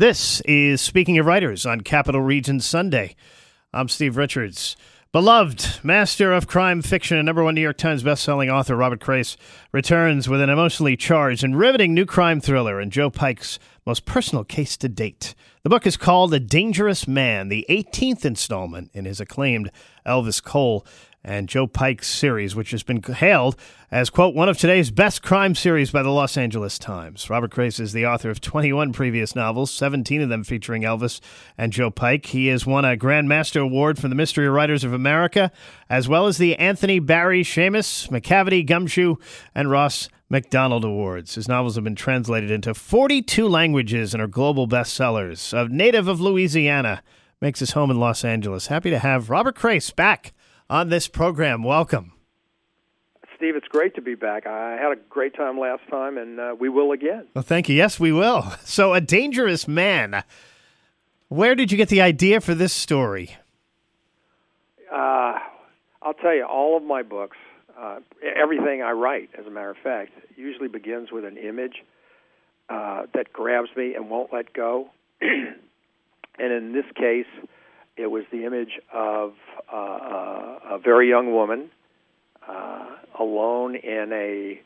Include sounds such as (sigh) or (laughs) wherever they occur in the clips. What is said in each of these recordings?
This is Speaking of Writers on Capital Region Sunday. I'm Steve Richards. Beloved master of crime fiction and number one New York Times bestselling author Robert Crais returns with an emotionally charged and riveting new crime thriller and Joe Pike's most personal case to date. The book is called A Dangerous Man, the 18th installment in his acclaimed Elvis Cole and Joe Pike's series, which has been hailed as, quote, one of today's best crime series by the Los Angeles Times. Robert Crais is the author of 21 previous novels, 17 of them featuring Elvis and Joe Pike. He has won a Grand Master Award from the Mystery Writers of America, as well as the Anthony Barry Shamus, Macavity, Gumshoe, and Ross Macdonald Awards. His novels have been translated into 42 languages and are global bestsellers. A native of Louisiana, makes his home in Los Angeles. Happy to have Robert Crais back on this program. Welcome. Steve, it's great to be back. I had a great time last time, and uh, we will again. Well, thank you. Yes, we will. (laughs) So, A Dangerous Man. Where did you get the idea for this story? Uh, I'll tell you, all of my books, uh, everything I write, as a matter of fact, usually begins with an image uh, that grabs me and won't let go. (clears throat) and in this case, it was the image of uh, a very young woman uh, alone in a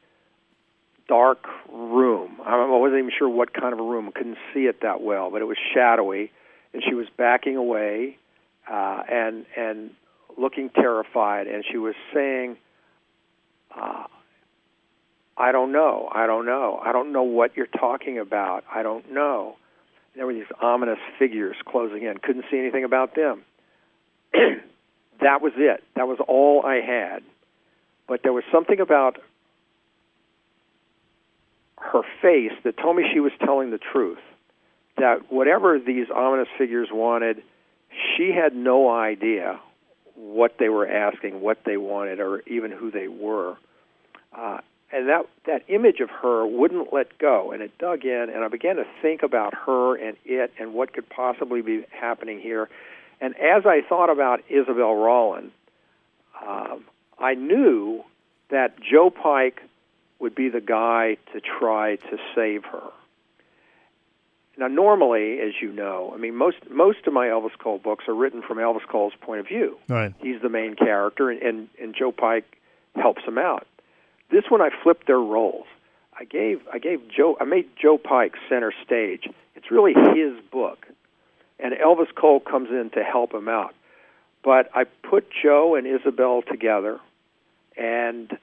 dark room. I wasn't even sure what kind of a room. Couldn't see it that well, but it was shadowy, and she was backing away uh, and and looking terrified, and she was saying, uh, "I don't know. I don't know. I don't know what you're talking about. I don't know." There were these ominous figures closing in. Couldn't see anything about them. (clears throat) that was it. That was all I had. But there was something about her face that told me she was telling the truth. That whatever these ominous figures wanted, she had no idea what they were asking, what they wanted, or even who they were. Uh, and that that image of her wouldn't let go. And it dug in and i began to think about her and it and what could possibly be happening here. And as i thought about isabel roland um, i knew that joe pike would be the guy to try to save her. Now normally as you know i mean most most of my elvis cole books are written from elvis cole's point of view. Right. He's the main character and and, and joe pike helps him out this one I flipped their roles. I gave I gave Joe I made Joe Pike center stage. It's really his book, and Elvis Cole comes in to help him out. But I put Joe and Isabel together, and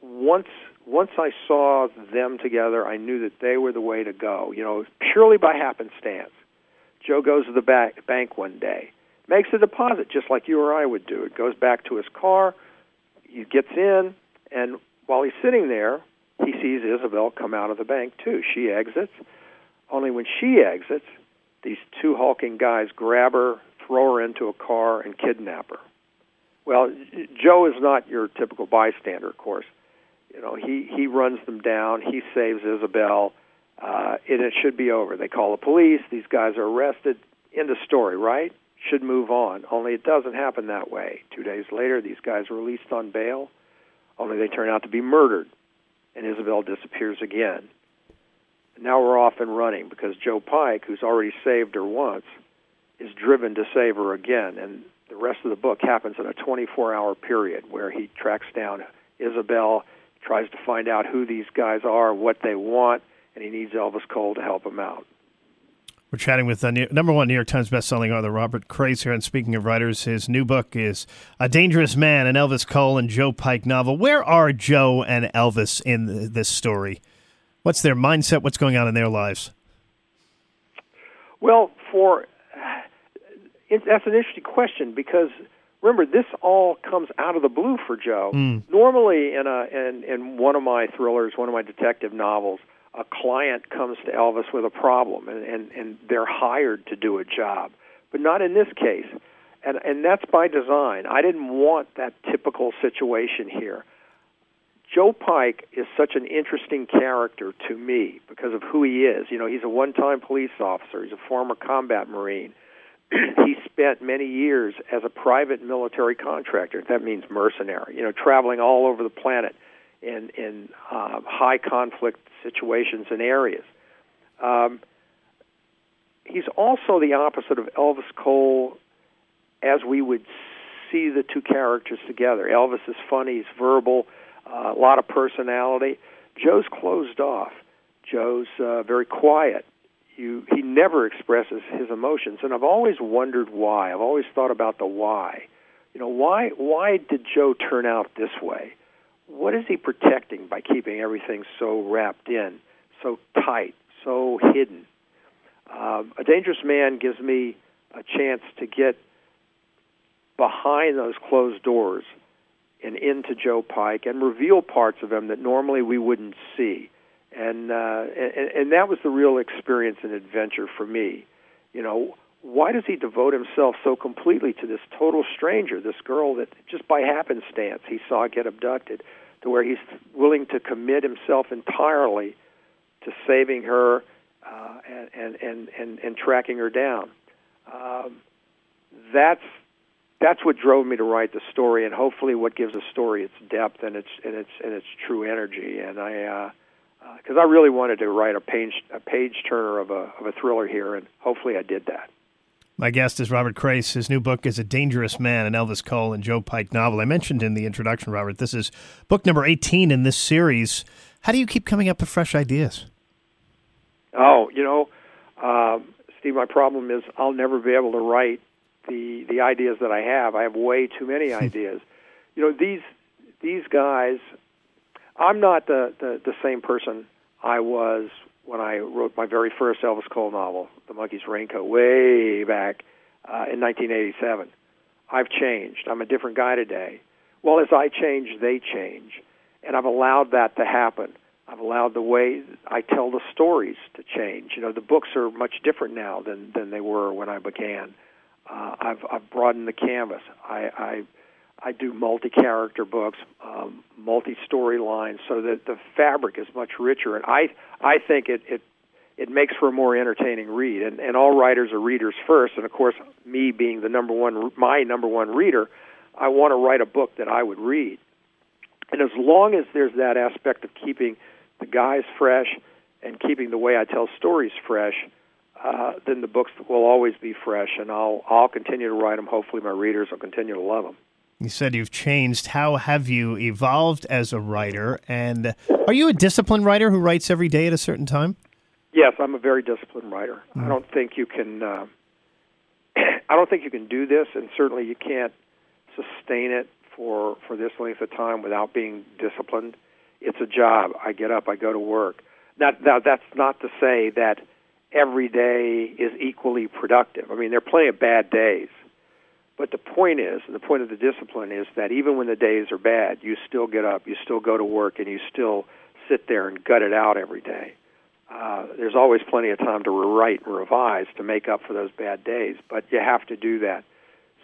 once once I saw them together, I knew that they were the way to go. You know, purely by happenstance. Joe goes to the back, bank one day, makes a deposit just like you or I would do. It goes back to his car. He gets in, and while he's sitting there, he sees Isabel come out of the bank too. She exits. Only when she exits, these two hulking guys grab her, throw her into a car, and kidnap her. Well, Joe is not your typical bystander, of course. You know, he he runs them down. He saves Isabel, uh, and it should be over. They call the police. These guys are arrested. End of story, right? Should move on. Only it doesn't happen that way. Two days later, these guys are released on bail only they turn out to be murdered, and Isabel disappears again. now we're off and running because Joe Pike, who's already saved her once, is driven to save her again. And the rest of the book happens in a 24 hour period where he tracks down Isabel, tries to find out who these guys are, what they want, and he needs Elvis Cole to help him out. We're chatting with the new, number one New York Times bestselling author Robert Crais here. And speaking of writers, his new book is A Dangerous Man, an Elvis Cole and Joe Pike novel. Where are Joe and Elvis in this story? What's their mindset? What's going on in their lives? Well, for it, that's an interesting question because remember this all comes out of the blue for Joe. Mm. Normally, in a in in one of my thrillers, one of my detective novels a client comes to Elvis with a problem and, and, and they're hired to do a job. But not in this case. And, and that's by design. I didn't want that typical situation here. Joe Pike is such an interesting character to me because of who he is. You know, he's a one time police officer, he's a former combat Marine. (clears throat) he spent many years as a private military contractor. That means mercenary, you know, traveling all over the planet in, in uh, high conflict situations and areas. Um, he's also the opposite of Elvis Cole as we would see the two characters together. Elvis is funny, he's verbal, uh, a lot of personality. Joe's closed off. Joe's uh, very quiet. You, he never expresses his emotions, and I've always wondered why. I've always thought about the why. You know, why why did Joe turn out this way? What is he protecting by keeping everything so wrapped in, so tight, so hidden? Um, a dangerous man gives me a chance to get behind those closed doors and into Joe Pike and reveal parts of him that normally we wouldn't see. And, uh, and and that was the real experience and adventure for me. You know, why does he devote himself so completely to this total stranger, this girl that just by happenstance he saw get abducted, to where he's willing to commit himself entirely to saving her uh, and, and, and, and, tracking her down? Um, that's that's what drove me to write the story, and hopefully, what gives a story its depth and its and its and its true energy. And I, because uh, uh, I really wanted to write a page a page turner of a of a thriller here, and hopefully, I did that. My guest is Robert Crais. His new book is A Dangerous Man, an Elvis Cole and Joe Pike novel. I mentioned in the introduction, Robert, this is book number 18 in this series. How do you keep coming up with fresh ideas? Oh, you know, um, Steve, my problem is I'll never be able to write the the ideas that I have. I have way too many hmm. ideas. you know these these guys. I'm not the, the the same person I was when I wrote my very first Elvis Cole novel, The Monkey's Raincoat, way back uh, in 1987. I've changed. I'm a different guy today. Well, as I change, they change, and I've allowed that to happen. I've allowed the way I tell the stories to change. You know, the books are much different now than than they were when I began. Uh, I've I've broadened the canvas. I I, do multi-character books, um, multi-story lines, so that the fabric is much richer. And I I think it it it makes for a more entertaining read. And and all writers are readers first. And of course, me being the number one my number one reader, I want to write a book that I would read. And as long as there's that aspect of keeping the guys fresh and keeping the way I tell stories fresh, uh, then the books will always be fresh, and I'll I'll continue to write them. Hopefully, my readers will continue to love them. You said you've changed. How have you evolved as a writer? And are you a disciplined writer who writes every day at a certain time? Yes, I'm a very disciplined writer. Mm. I don't think you can. Uh, (clears throat) I don't think you can do this, and certainly you can't sustain it for for this length of time without being disciplined. It's a job. I get up, I go to work. Now, now that's not to say that every day is equally productive. I mean, there are plenty of bad days. But the point is, and the point of the discipline is that even when the days are bad, you still get up, you still go to work, and you still sit there and gut it out every day. Uh, there's always plenty of time to rewrite and revise to make up for those bad days, but you have to do that.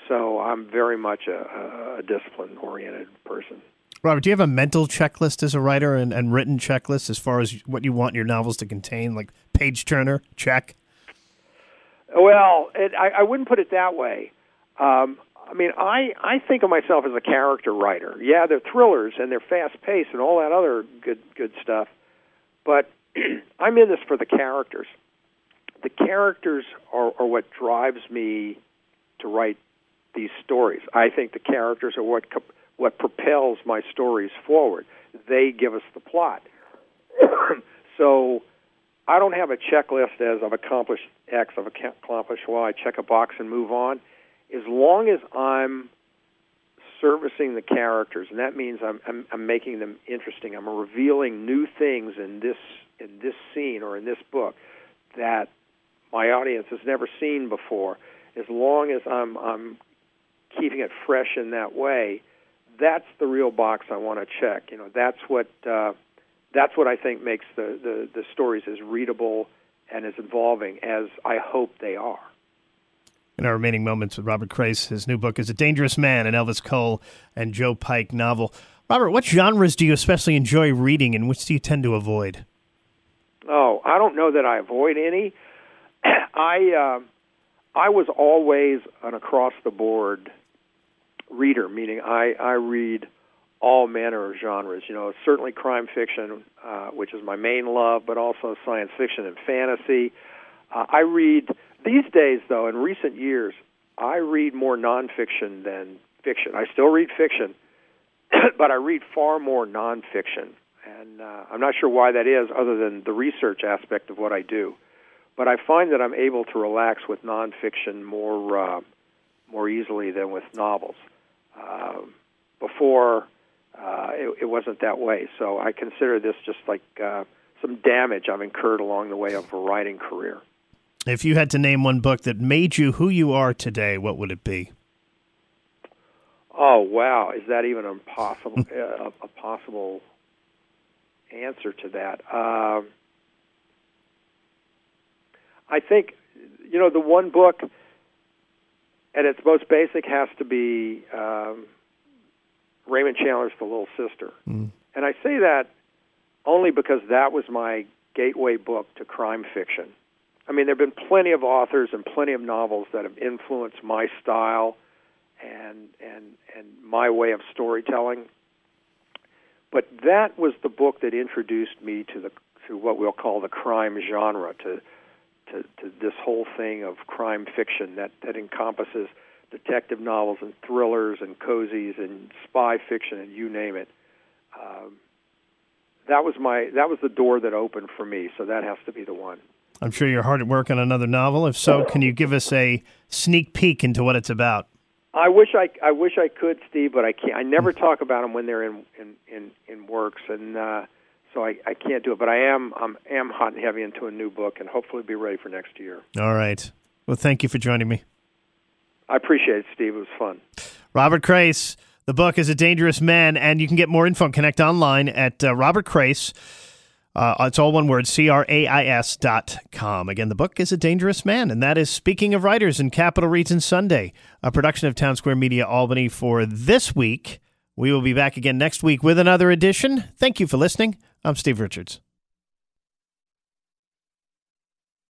So I'm very much a, a discipline oriented person. Robert, do you have a mental checklist as a writer and, and written checklist as far as what you want your novels to contain, like page turner, check? Well, it, I, I wouldn't put it that way. Um, I mean, I, I think of myself as a character writer. Yeah, they're thrillers and they're fast paced and all that other good good stuff, but (clears throat) I'm in this for the characters. The characters are, are what drives me to write these stories. I think the characters are what what propels my stories forward. They give us the plot. (clears throat) so I don't have a checklist as I've accomplished X, I've accomplished Y, check a box and move on. As long as I'm servicing the characters, and that means I'm, I'm, I'm making them interesting. I'm revealing new things in this in this scene or in this book that my audience has never seen before. As long as I'm I'm keeping it fresh in that way, that's the real box I want to check. You know, that's what uh, that's what I think makes the, the, the stories as readable and as involving as I hope they are. In our remaining moments with Robert Crais, his new book is A Dangerous Man, an Elvis Cole and Joe Pike novel. Robert, what genres do you especially enjoy reading and which do you tend to avoid? Oh, I don't know that I avoid any. (clears throat) I uh, I was always an across the board reader, meaning I, I read all manner of genres. You know, certainly crime fiction, uh, which is my main love, but also science fiction and fantasy. Uh, I read these days, though. In recent years, I read more nonfiction than fiction. I still read fiction, (clears throat) but I read far more nonfiction, and uh, I'm not sure why that is, other than the research aspect of what I do. But I find that I'm able to relax with nonfiction more uh, more easily than with novels. Uh, before, it, it wasn't that way. So I consider this just like uh, some damage I've incurred along the way of a writing career. If you had to name one book that made you who you are today, what would it be? Oh wow, is that even a possible (laughs) a possible answer to that? Uh, I think you know the one book at its most basic has to be um, Raymond Chandler's The Little Sister, mm. and I say that only because that was my gateway book to crime fiction. I mean, there have been plenty of authors and plenty of novels that have influenced my style and and and my way of storytelling. But that was the book that introduced me to the to what we'll call the crime genre, to to, to this whole thing of crime fiction that that encompasses detective novels and thrillers and cozies and spy fiction and you name it. Um, that was my that was the door that opened for me. So that has to be the one. I'm sure you're hard at work on another novel. If so, can you give us a sneak peek into what it's about? I wish I I wish I could, Steve, but I can't. I never talk about them when they're in in in, in works, and uh, so I, I can't do it. But I am I'm am hot and heavy into a new book, and hopefully be ready for next year. All right. Well, thank you for joining me. I appreciate it, Steve. It was fun. Robert Crais. The book is a dangerous man, and you can get more info and connect online at uh, Robert Crais. Uh, it's all one word, C R A I S dot com. Again, the book is A Dangerous Man, and that is Speaking of Writers in Capital Region Sunday, a production of Town Square Media Albany for this week. We will be back again next week with another edition. Thank you for listening. I'm Steve Richards.